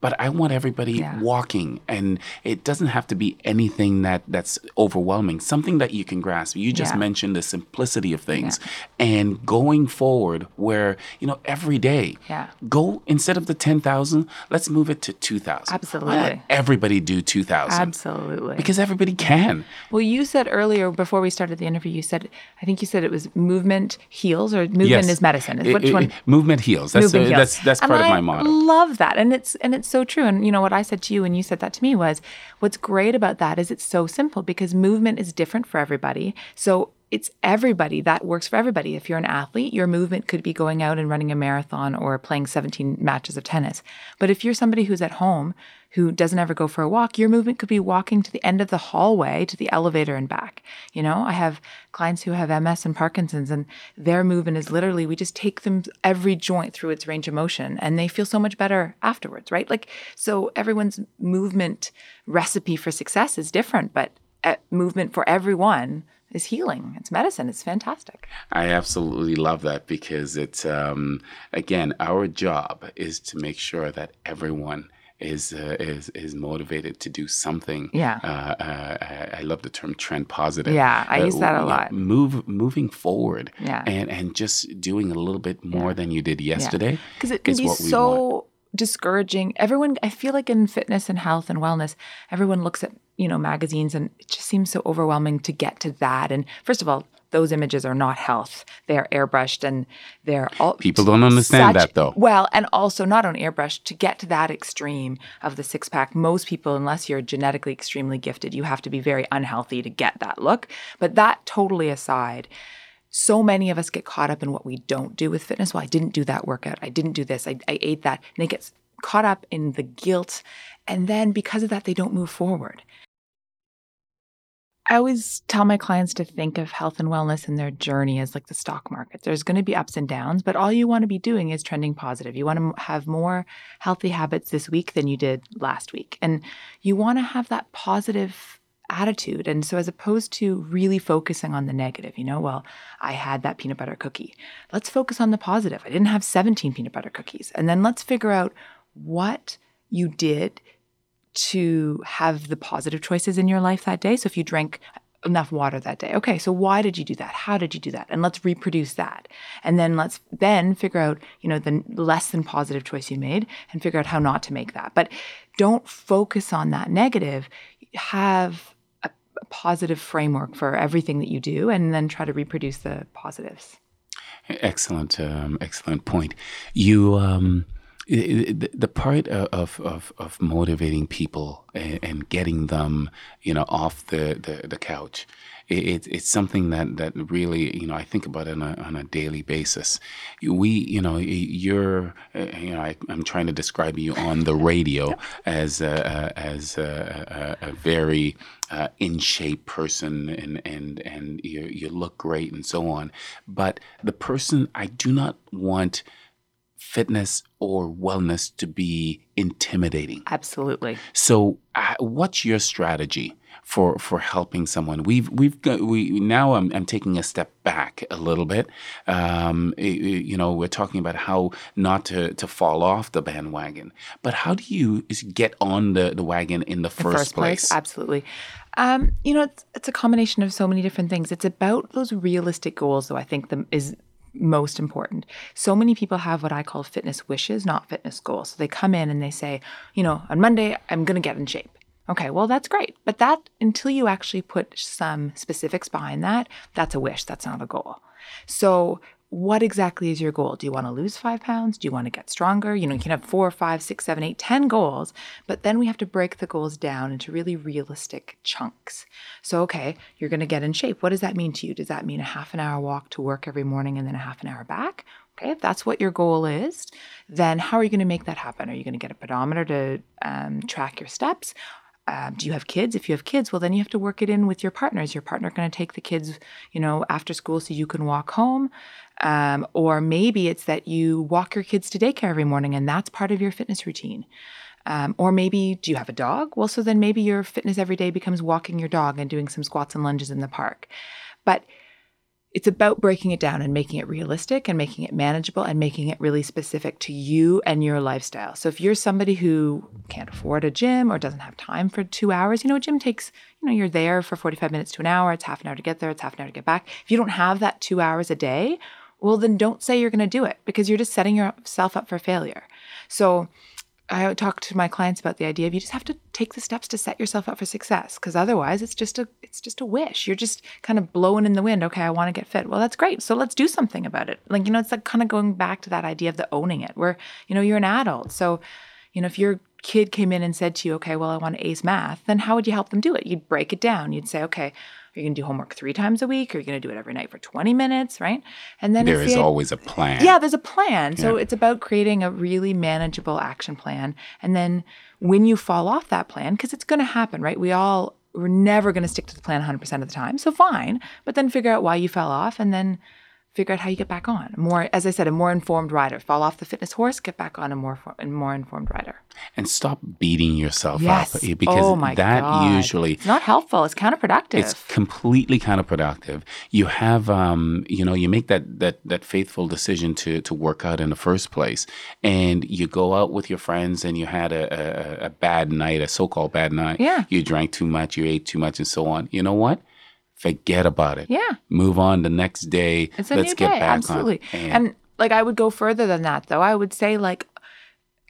But I want everybody Yeah. walking, and it doesn't have to be anything that that's overwhelming. Something that you can grasp. You just Yeah. mentioned the simplicity of things, and going forward, where you know every day, Yeah. go instead of the ten thousand, let's move it to two thousand. Absolutely. everybody do two thousand absolutely because everybody can. Well, you said earlier before we started the interview, you said I think you said it was movement heals or movement is medicine. Is It- which it- one? movement heals. That's movement heals. that's that's And part of my motto. Love that, and it's and it's so true. And you know what I said to you, and you said that to me was, what's great about that is it's so simple because movement is different for everybody. So it's everybody that works for everybody. If you're an athlete, your movement could be going out and running a marathon or playing 17 matches of tennis. But if you're somebody who's at home who doesn't ever go for a walk, your movement could be walking to the end of the hallway to the elevator and back. You know, I have clients who have MS and Parkinson's, and their movement is literally we just take them every joint through its range of motion and they feel so much better afterwards, right? Like, so everyone's movement recipe for success is different, but uh, movement for everyone is healing. It's medicine. It's fantastic. I absolutely love that because it's um, again our job is to make sure that everyone is uh, is is motivated to do something. Yeah. Uh, uh, I, I love the term trend positive. Yeah, I use that a lot. Move moving forward. Yeah. And and just doing a little bit more than you did yesterday. because it can is be what we so. Discouraging. Everyone i feel like in fitness and health and wellness everyone looks at you know magazines and it just seems so overwhelming to get to that. And first of all those images are not health. They are airbrushed and they're all People don't understand such- that, though. well and also not on airbrush to get to that extreme of the six pack most people unless you're genetically extremely gifted you have to be very unhealthy to get that look. But that totally aside so many of us get caught up in what we don't do with fitness. Well, I didn't do that workout. I didn't do this. I, I ate that. And it gets caught up in the guilt. And then because of that, they don't move forward. I always tell my clients to think of health and wellness and their journey as like the stock market. There's going to be ups and downs, but all you want to be doing is trending positive. You want to have more healthy habits this week than you did last week. And you want to have that positive attitude. And so, as opposed to really focusing on the negative, you know, well, I had that peanut butter cookie. Let's focus on the positive. I didn't have 17 peanut butter cookies. And then let's figure out what you did to have the positive choices in your life that day. So, if you drank enough water that day. Okay, so why did you do that? How did you do that? And let's reproduce that. And then let's then figure out, you know, the less than positive choice you made and figure out how not to make that. But don't focus on that negative. Have positive framework for everything that you do and then try to reproduce the positives. Excellent, um, excellent point. You, um, the, the part of, of, of motivating people and, and getting them, you know, off the, the, the couch, it, it, it's something that, that really, you know, I think about on a, on a daily basis. We, you know, you're, uh, you know, I, I'm trying to describe you on the radio as a, a- as a, a, a very uh, in shape person and and and you you look great and so on. But the person I do not want fitness or wellness to be intimidating. Absolutely. So, uh, what's your strategy for for helping someone? We've we've got, we now I'm, I'm taking a step back a little bit. Um, you know, we're talking about how not to to fall off the bandwagon, but how do you get on the the wagon in the, the first, place? Absolutely. Um, you know, it's, it's a combination of so many different things. It's about those realistic goals, though, I think the, is most important. So many people have what I call fitness wishes, not fitness goals. So they come in and they say, you know, on Monday, I'm going to get in shape. Okay, well, that's great. But that, until you actually put some specifics behind that, that's a wish. That's not a goal. So, what exactly is your goal? Do you want to lose five pounds? Do you want to get stronger? You know, you can have four, five, six, seven, eight, ten goals, but then we have to break the goals down into really realistic chunks. So, okay, you're going to get in shape. What does that mean to you? Does that mean a half an hour walk to work every morning and then a half an hour back? Okay, if that's what your goal is, then how are you going to make that happen? Are you going to get a pedometer to um, track your steps? Um, do you have kids? If you have kids, well, then you have to work it in with your partner. Is your partner going to take the kids, you know, after school so you can walk home? Um, or maybe it's that you walk your kids to daycare every morning and that's part of your fitness routine. Um, or maybe, do you have a dog? Well, so then maybe your fitness every day becomes walking your dog and doing some squats and lunges in the park. But it's about breaking it down and making it realistic and making it manageable and making it really specific to you and your lifestyle. So if you're somebody who can't afford a gym or doesn't have time for two hours, you know, a gym takes, you know, you're there for 45 minutes to an hour. It's half an hour to get there. It's half an hour to get back. If you don't have that two hours a day, well, then don't say you're going to do it because you're just setting yourself up for failure. So I talk to my clients about the idea of you just have to take the steps to set yourself up for success because otherwise it's just a it's just a wish. You're just kind of blowing in the wind. Okay, I want to get fit. Well, that's great. So let's do something about it. Like you know, it's like kind of going back to that idea of the owning it, where you know you're an adult. So you know, if your kid came in and said to you, "Okay, well, I want to ace math," then how would you help them do it? You'd break it down. You'd say, "Okay." Are you going to do homework three times a week? Or are you going to do it every night for 20 minutes? Right. And then there is the- always a plan. yeah, there's a plan. So it's about creating a really manageable action plan. And then when you fall off that plan, because it's going to happen, right? We all, we're never going to stick to the plan 100% of the time. So fine. But then figure out why you fell off and then figure out how you get back on. More, as I said, a more informed rider. Fall off the fitness horse, get back on a more, fo- a more informed rider. And stop beating yourself Yes. up because oh my that God. usually It's not helpful. It's counterproductive. it's completely counterproductive. You have, um, you know, you make that that that faithful decision to to work out in the first place, and you go out with your friends, and you had a a, a bad night, a so-called bad night. Yeah. You drank too much, you ate too much, and so on. You know what? Forget about it. yeah. Move on the next day. It's a Let's new get day, back absolutely. on. And, like I would go further than that though. I would say like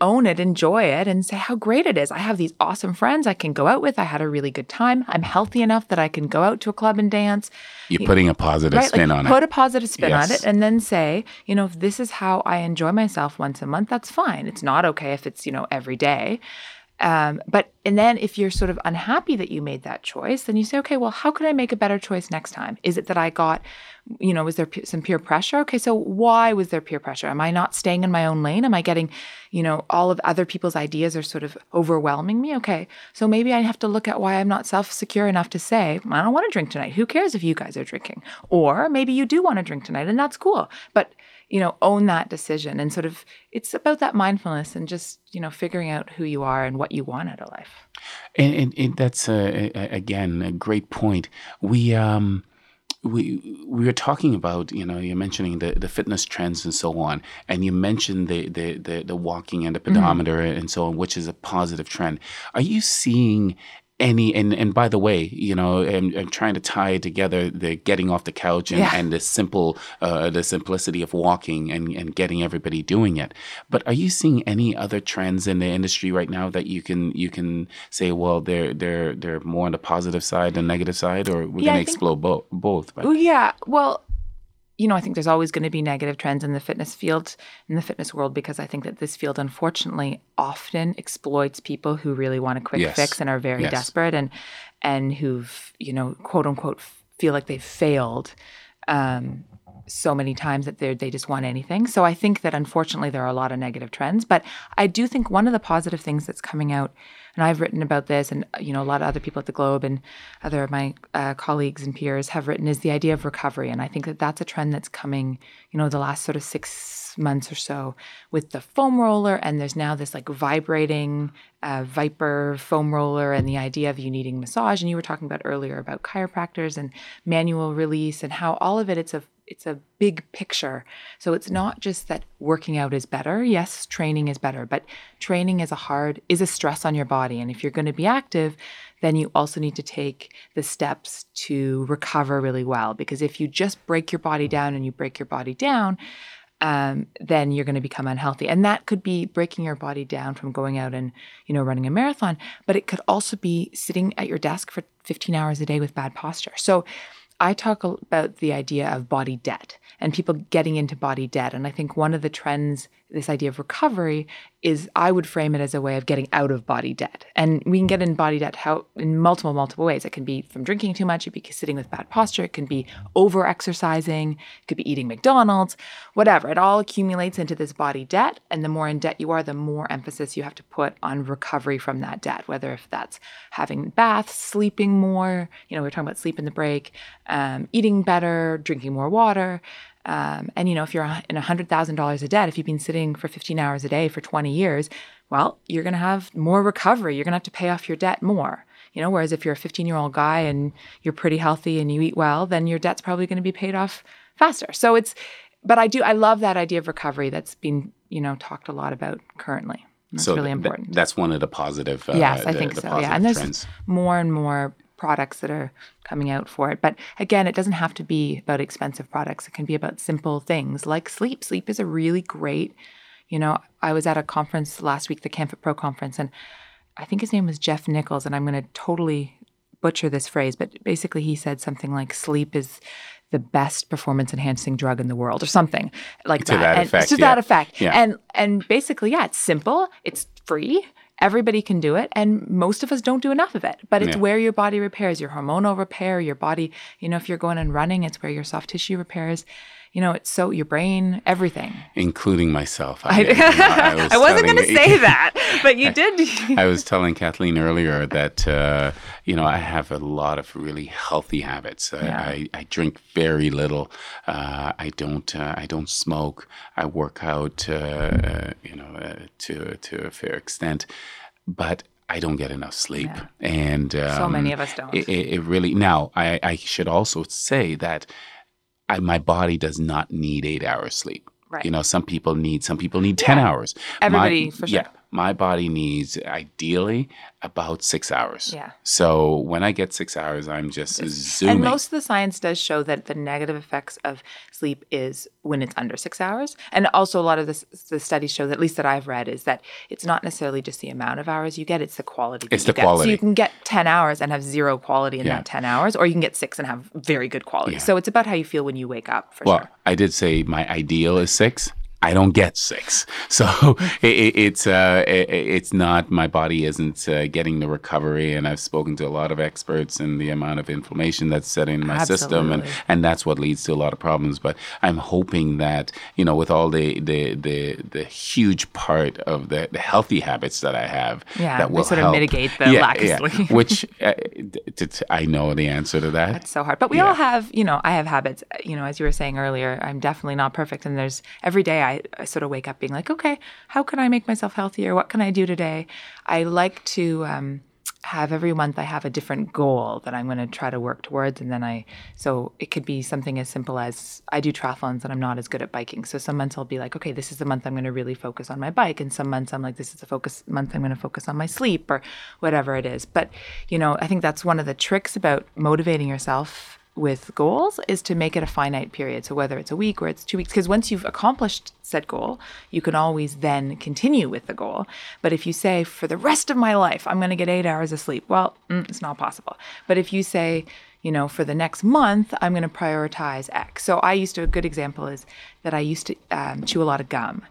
own it, enjoy it, and say how great it is. I have these awesome friends I can go out with. I had a really good time. I'm healthy enough that I can go out to a club and dance. you're putting a positive Right? spin like on put it. Put a positive spin on it and then say, you know, if this is how I enjoy myself once a month, that's fine. It's not okay if it's, you know, every day. Um, but and then if you're sort of unhappy that you made that choice, then you say, okay, well, how can I make a better choice next time? Is it that I got, you know, was there pe- some peer pressure? Okay, so why was there peer pressure? Am I not staying in my own lane? Am I getting, you know, all of other people's ideas are sort of overwhelming me? Okay, so maybe I have to look at why I'm not self secure enough to say, I don't want to drink tonight. Who cares if you guys are drinking? Or maybe you do want to drink tonight, and that's cool. But you know, own that decision and sort of it's about that mindfulness and just, you know, figuring out who you are and what you want out of life. And, and, and that's uh, a- again a great point. We um we we were talking about you know you're mentioning the, the fitness trends and so on, and you mentioned the the the, the walking and the pedometer and so on, which is a positive trend. Are you seeing any and and by the way, you know, I'm, I'm trying to tie together the getting off the couch and, Yeah. and the simple uh, the simplicity of walking and, and getting everybody doing it. But are you seeing any other trends in the industry right now that you can you can say, well, they're they're they're more on the positive side than negative side, or we're Yeah, gonna explore both both? Yeah. Well, you know, I think there's always going to be negative trends in the fitness field, in the fitness world, because I think that this field, unfortunately, often exploits people who really want a quick Yes. fix and are very Yes. desperate and and who've, you know, quote unquote, feel like they've failed. Um, so many times that they they just want anything. So I think that unfortunately there are a lot of negative trends, but I do think one of the positive things that's coming out and I've written about this, and you know a lot of other people at the Globe and other of my uh, colleagues and peers have written is the idea of recovery, and I think that that's a trend that's coming. You know, the last sort of six months or so with the foam roller, and there's now this like vibrating uh, Vyper foam roller, and the idea of you needing massage. And you were talking about earlier about chiropractors and manual release, and how all of it it's a it's a big picture. So it's not just that working out is better. Yes, training is better, but training is a hard is a stress on your body and if you're going to be active, then you also need to take the steps to recover really well because if you just break your body down and you break your body down, um, then you're going to become unhealthy. And that could be breaking your body down from going out and, you know, running a marathon, but it could also be sitting at your desk for 15 hours a day with bad posture. So I talk about the idea of body debt and people getting into body debt. And I think one of the trends this idea of recovery is I would frame it as a way of getting out of body debt. And we can get in body debt how in multiple, multiple ways. It can be from drinking too much, it can be sitting with bad posture, it can be over exercising, it could be eating McDonald's, whatever. It all accumulates into this body debt. And the more in debt you are, the more emphasis you have to put on recovery from that debt, whether if that's having baths, sleeping more, you know, we are talking about sleep in the break, um, eating better, drinking more water. Um, and you know, if you're in a hundred thousand dollars of debt, if you've been sitting for 15 hours a day for 20 years, well, you're going to have more recovery. You're going to have to pay off your debt more. You know, whereas if you're a 15 year old guy and you're pretty healthy and you eat well, then your debt's probably going to be paid off faster. So it's, but I do, I love that idea of recovery that's been, you know, talked a lot about currently. That's so really important. Th- that's one of the positive. Uh, yes, I the, think so. Yeah, and there's trends. more and more products that are coming out for it. But again, it doesn't have to be about expensive products. It can be about simple things like sleep. Sleep is a really great, you know, I was at a conference last week, the CanFit Pro conference, and I think his name was Jeff Nichols, and I'm going to totally butcher this phrase, but basically he said something like sleep is the best performance enhancing drug in the world or something like to that. that and effect, to yeah. that effect. Yeah. And and basically, yeah, it's simple, it's free, Everybody can do it, and most of us don't do enough of it. But it's yeah. where your body repairs, your hormonal repair, your body. You know, if you're going and running, it's where your soft tissue repairs you know, it's so your brain, everything, including myself. I, I, I, was I wasn't going to say that, but you did. I was telling Kathleen earlier that uh, you know I have a lot of really healthy habits. Yeah. I, I, drink very little. Uh, I don't. Uh, I don't smoke. I work out. Uh, uh, you know, uh, to to a fair extent, but I don't get enough sleep, yeah. and um, so many of us don't. It, it really. Now, I, I should also say that I, my body does not need eight hours sleep. Right. You know, some people need some people need ten hours. Everybody my, for sure. Yeah, my body needs ideally about six hours. Yeah. So when I get six hours, I'm just zooming. And most of the science does show that the negative effects of sleep is when it's under six hours. And also, a lot of the, the studies show, that, at least that I've read, is that it's not necessarily just the amount of hours you get; it's the quality. It's the get. quality. So you can get ten hours and have zero quality in yeah. that ten hours, or you can get six and have very good quality. Yeah. So it's about how you feel when you wake up. For well, sure. I did say my ideal is six. I don't get six. So it, it's uh, it, it's not my body isn't uh, getting the recovery, and I've spoken to a lot of experts and the amount of inflammation that's setting in my Absolutely. system, and and that's what leads to a lot of problems. But I'm hoping that you know, with all the the the, the huge part of the, the healthy habits that I have, yeah, that will sort help. of mitigate the yeah, lack of yeah. sleep. Which uh, t- t- I know the answer to that. That's so hard. But we Yeah. all have, you know, I have habits. You know, as you were saying earlier, I'm definitely not perfect, and there's every day I, I sort of wake up being like, okay, how can I make myself healthier? What can I do today? I like to um, have every month I have a different goal that I'm going to try to work towards, and then I so it could be something as simple as I do triathlons and I'm not as good at biking. So some months I'll be like, okay, this is the month I'm going to really focus on my bike, and some months I'm like, this is the focus month I'm going to focus on my sleep or whatever it is. But you know, I think that's one of the tricks about motivating yourself with goals is to make it a finite period. So whether it's a week or it's two weeks, because once you've accomplished said goal, you can always then continue with the goal. But if you say, for the rest of my life, I'm going to get eight hours of sleep, well, mm, it's not possible. But if you say, you know, for the next month, I'm going to prioritize X. So I used to, a good example is that I used to um, chew a lot of gum.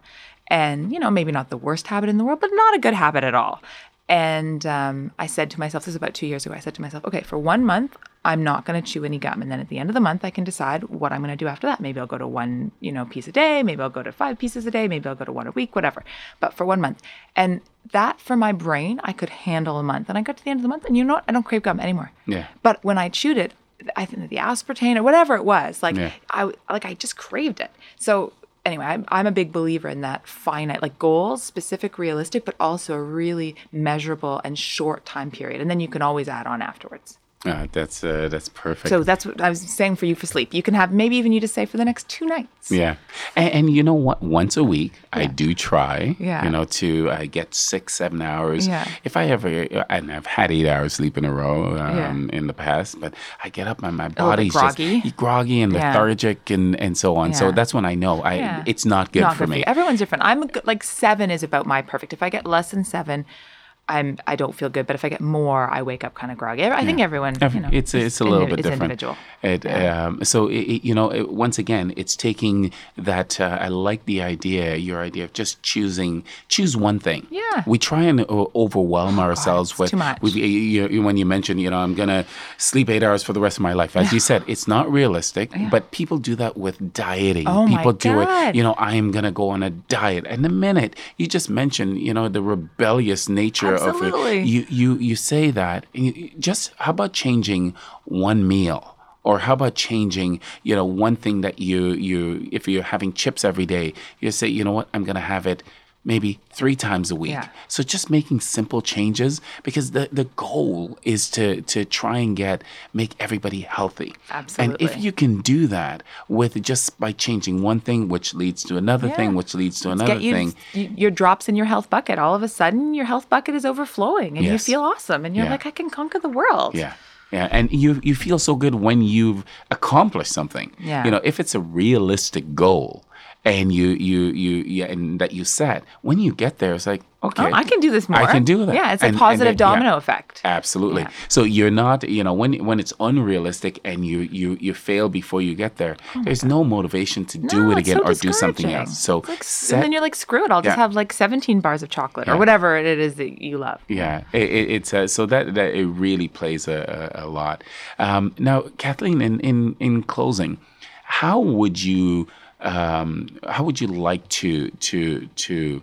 And, you know, maybe not the worst habit in the world, but not a good habit at all. And um, I said to myself, this is about two years ago, I said to myself, okay, for one month, I'm not going to chew any gum. And then at the end of the month, I can decide what I'm going to do after that. Maybe I'll go to one, you know, piece a day. Maybe I'll go to five pieces a day. Maybe I'll go to one a week, whatever. But for one month. And that for my brain, I could handle a month. And I got to the end of the month and you know what? I don't crave gum anymore. Yeah. But when I chewed it, I think the aspartame or whatever it was, like Yeah. I like I just craved it. So anyway, I'm, I'm a big believer in that finite, like goals, specific, realistic, but also a really measurable and short time period, and then you can always add on afterwards. Uh, that's uh, that's perfect. So that's what I was saying for you for sleep. You can have maybe even you just say for the next two nights. Yeah, and, and you know what? Once a week, I do try. Yeah. You know, to uh, get six, seven hours. Yeah. If I ever, and I've had eight hours sleep in a row um, in the past, but I get up and my body's groggy. just groggy and Yeah. lethargic and and so on. So that's when I know I Yeah. it's not good Not for good me. you. Everyone's different. I'm a good, like seven is about my perfect. If I get less than seven, I'm I don't feel good. But if I get more, I wake up kind of groggy. I think everyone, Every- you know, it's it's a little bit different. individual. It, um, so it, you know, it, once again, it's taking that. Uh, I like the idea, your idea of just choosing choose one thing. Yeah. We try and o- overwhelm ourselves it's with too much. with- you- you- when you mentioned, you know, I'm gonna sleep eight hours for the rest of my life. As you said, it's not realistic. But people do that with dieting. Oh my people do it. You know, I am gonna go on a diet. And the minute you just mentioned, you know, the rebellious nature of Absolutely. you you you say that just how about changing one meal? Or how about changing you know one thing that you you if you're having chips every day you say you know what? I'm to have it maybe three times a week Yeah. so just making simple changes because the the goal is to to try and get make everybody healthy Absolutely. and if you can do that with just by changing one thing which leads to another thing which leads to another Get you, thing your drops in your health bucket. All of a sudden, your health bucket is overflowing, and you feel awesome. And you're Yeah. like, I can conquer the world. Yeah. Yeah. And you you feel so good when you've accomplished something. Yeah. You know, if it's a realistic goal and you you you yeah, and that you set, when you get there, it's like, okay. Oh, I can do this more. I can do that. Yeah, it's a And- and positive yeah. domino effect. Absolutely. Yeah. So you're not, you know, when when it's unrealistic and you you you fail before you get there, there's no motivation to do Oh No, it again so or do something else. So like, set and then you're like, screw it. I'll just have like 17 bars of chocolate or whatever it is that you love. Yeah, it, it, it's uh, so that that it really plays a, a, a lot. Um, now, Kathleen, in, in in closing, how would you um, how would you like to to to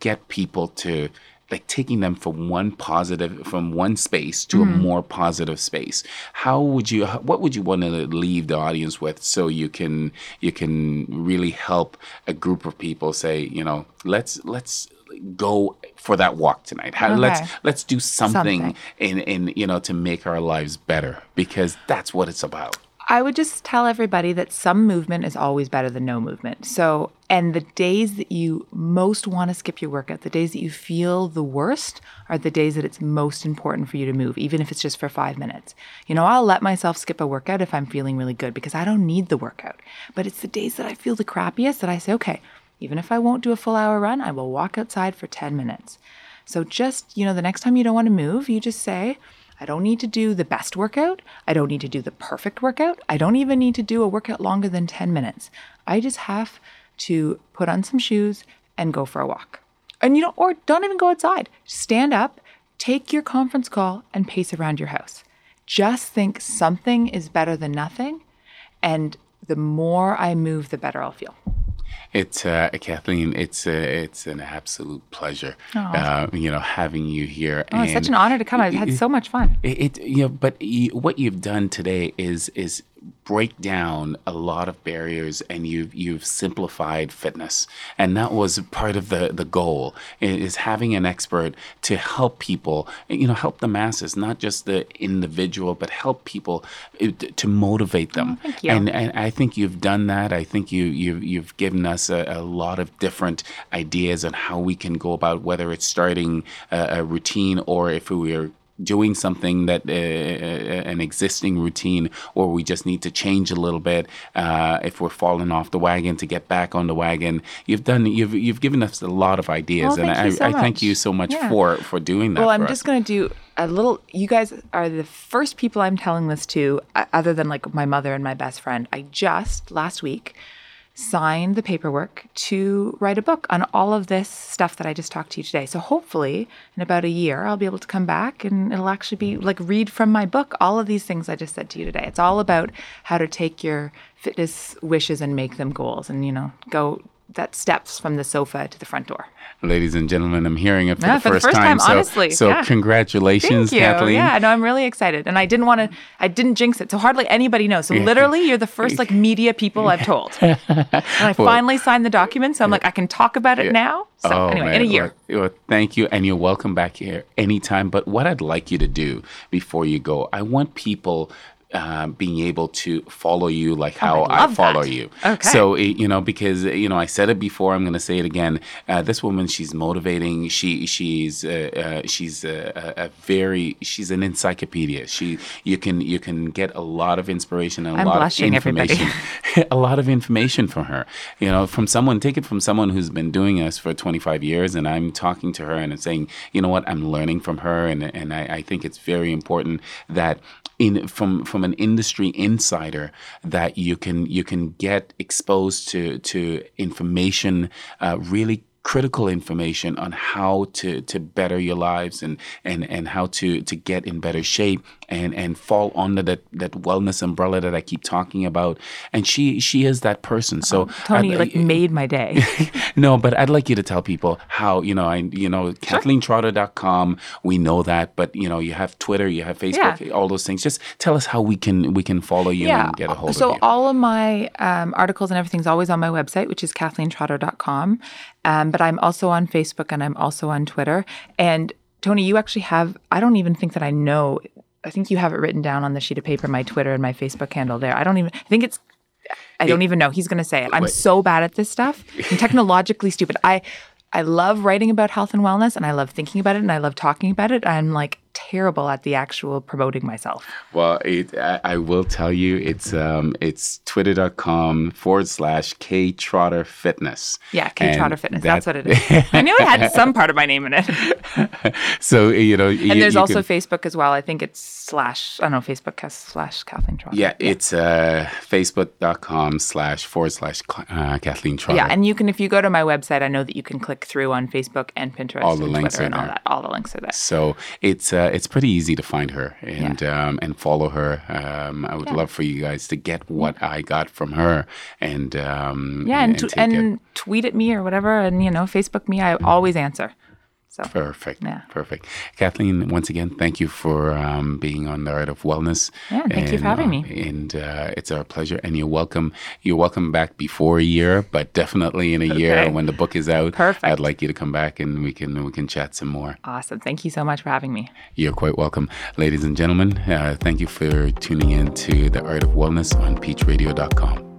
get people to like taking them from one positive from one space to a more positive space? How would you what would you want to leave the audience with so you can you can really help a group of people say you know let's let's go for that walk tonight. How, let's let's do something, Something. in in you know to make our lives better because that's what it's about I would just tell everybody that some movement is always better than no movement. So, and the days that you most want to skip your workout, the days that you feel the worst, are the days that it's most important for you to move, even if it's just for five minutes. You know, I'll let myself skip a workout if I'm feeling really good because I don't need the workout. But it's the days that I feel the crappiest that I say, okay, even if I won't do a full hour run, I will walk outside for 10 minutes. So just, you know, the next time you don't want to move, you just say, I don't need to do the best workout. I don't need to do the perfect workout. I don't even need to do a workout longer than 10 minutes. I just have to put on some shoes and go for a walk. And you know, or don't even go outside. Stand up, take your conference call, and pace around your house. Just think something is better than nothing. And the more I move, the better I'll feel. It's uh, Kathleen. It's uh, it's an absolute pleasure. Uh, you know, having you here. Oh, it's such an honor to come. I've had so much fun. It, it you know, but you, what you've done today is is break down a lot of barriers, and you've you've simplified fitness, and that was part of the the goal is having an expert to help people, you know, help the masses, not just the individual, but help people to motivate them. Oh, thank you. And and I think you've done that. I think you you've you've given us a, a lot of different ideas on how we can go about whether it's starting a, a routine or if we are doing something that uh, an existing routine or we just need to change a little bit uh, if we're falling off the wagon to get back on the wagon you've done you've you've given us a lot of ideas Oh, and I, so I thank you so much Yeah. for for doing that Well, I'm for just us. going to do a little. You guys are the first people I'm telling this to, uh, other than like my mother and my best friend. I just last week sign the paperwork to write a book on all of this stuff that I just talked to you today. So hopefully, in about a year, I'll be able to come back and it'll actually be like read from my book all of these things I just said to you today. It's all about how to take your fitness wishes and make them goals and, you know, go that steps from the sofa to the front door. Ladies and gentlemen, I'm hearing it for, Yeah, the, for the first first time, so, honestly, So yeah. congratulations, Thank you. Kathleen. Yeah, no, I'm really excited. And I didn't want to, I didn't jinx it. So hardly anybody knows. So literally, you're the first like media people I've told. and I finally signed the document. So I'm like, I can talk about it now. So Oh, anyway, man. in a year. Well, well, thank you. And you're welcome back here anytime. But what I'd like you to do before you go, I want people. Uh, being able to follow you like how Oh, I'd I follow that. you. Okay. So, it- you know, because, you know, I said it before, I'm going to say it again. Uh, this woman, she's motivating. She, she's, uh, uh, she's a, a, very, she's an encyclopedia. She, you can, you can get a lot of inspiration and a I'm lot blushing, of information. a lot of information from her. You know, from someone, take it from someone who's been doing this for 25 years, and I'm talking to her and saying, you know what, I'm learning from her, and and I, I think it's very important that in from from an industry insider that you can you can get exposed to to information uh, really critical information on how to to better your lives and and and how to to get in better shape and and fall under that that wellness umbrella that I keep talking about and she she is that person so Tony, I'd- like, made my day. no, but I'd like you to tell people how, you know, I, you know, KathleenTrotter.com, we know that, but you know, you have Twitter, you have Facebook, Yeah. all those things. Just tell us how we can, we can follow you and get a hold so of you. all of my um, articles and everything's always on my website, which is kathleentrotter.com. Um, but I'm also on Facebook and I'm also on Twitter. And Tony, you actually have, I don't even think that I know, I think you have it written down on the sheet of paper, my Twitter and my Facebook handle there. I don't even, I think it's, I don't even know. He's going to say it. I'm so bad at this stuff. I'm technologically stupid. I, I love writing about health and wellness and I love thinking about it and I love talking about it. I'm like terrible at the actual promoting myself. Well, it, I, I will tell you, it's um, it's twitter.com forward slash K Trotter Fitness. Yeah, K Trotter Fitness. that- That's what it is. I knew it had some part of my name in it. so, you know, And there's also Facebook as well. I think it's slash, I don't know, Facebook has slash Kathleen Trotter. yeah, it's uh, facebook.com slash forward slash uh, Kathleen Trotter. Yeah, and you can, if you go to my website, I know that you can click through on Facebook and Pinterest All the and links Twitter are and all there. that. All the links are there. So it's uh, it's pretty easy to find her and um, and follow her. Um, I would love for you guys to get what I got from her and um, Yeah, and, take it. and tweet at me or whatever, and, you know, Facebook me. I always answer. So, Perfect. Yeah. Perfect. Kathleen, once again, thank you for um, being on the Art of Wellness. Yeah, thank you for having uh, me. And uh, it's our pleasure. And you're welcome. You're welcome back before a year, but definitely in a year when the book is out. Perfect. I'd like you to come back and we can we can chat some more. awesome. Thank you so much for having me. You're quite welcome, ladies and gentlemen. Uh, thank you for tuning in to the Art of Wellness on PeachRadio.com.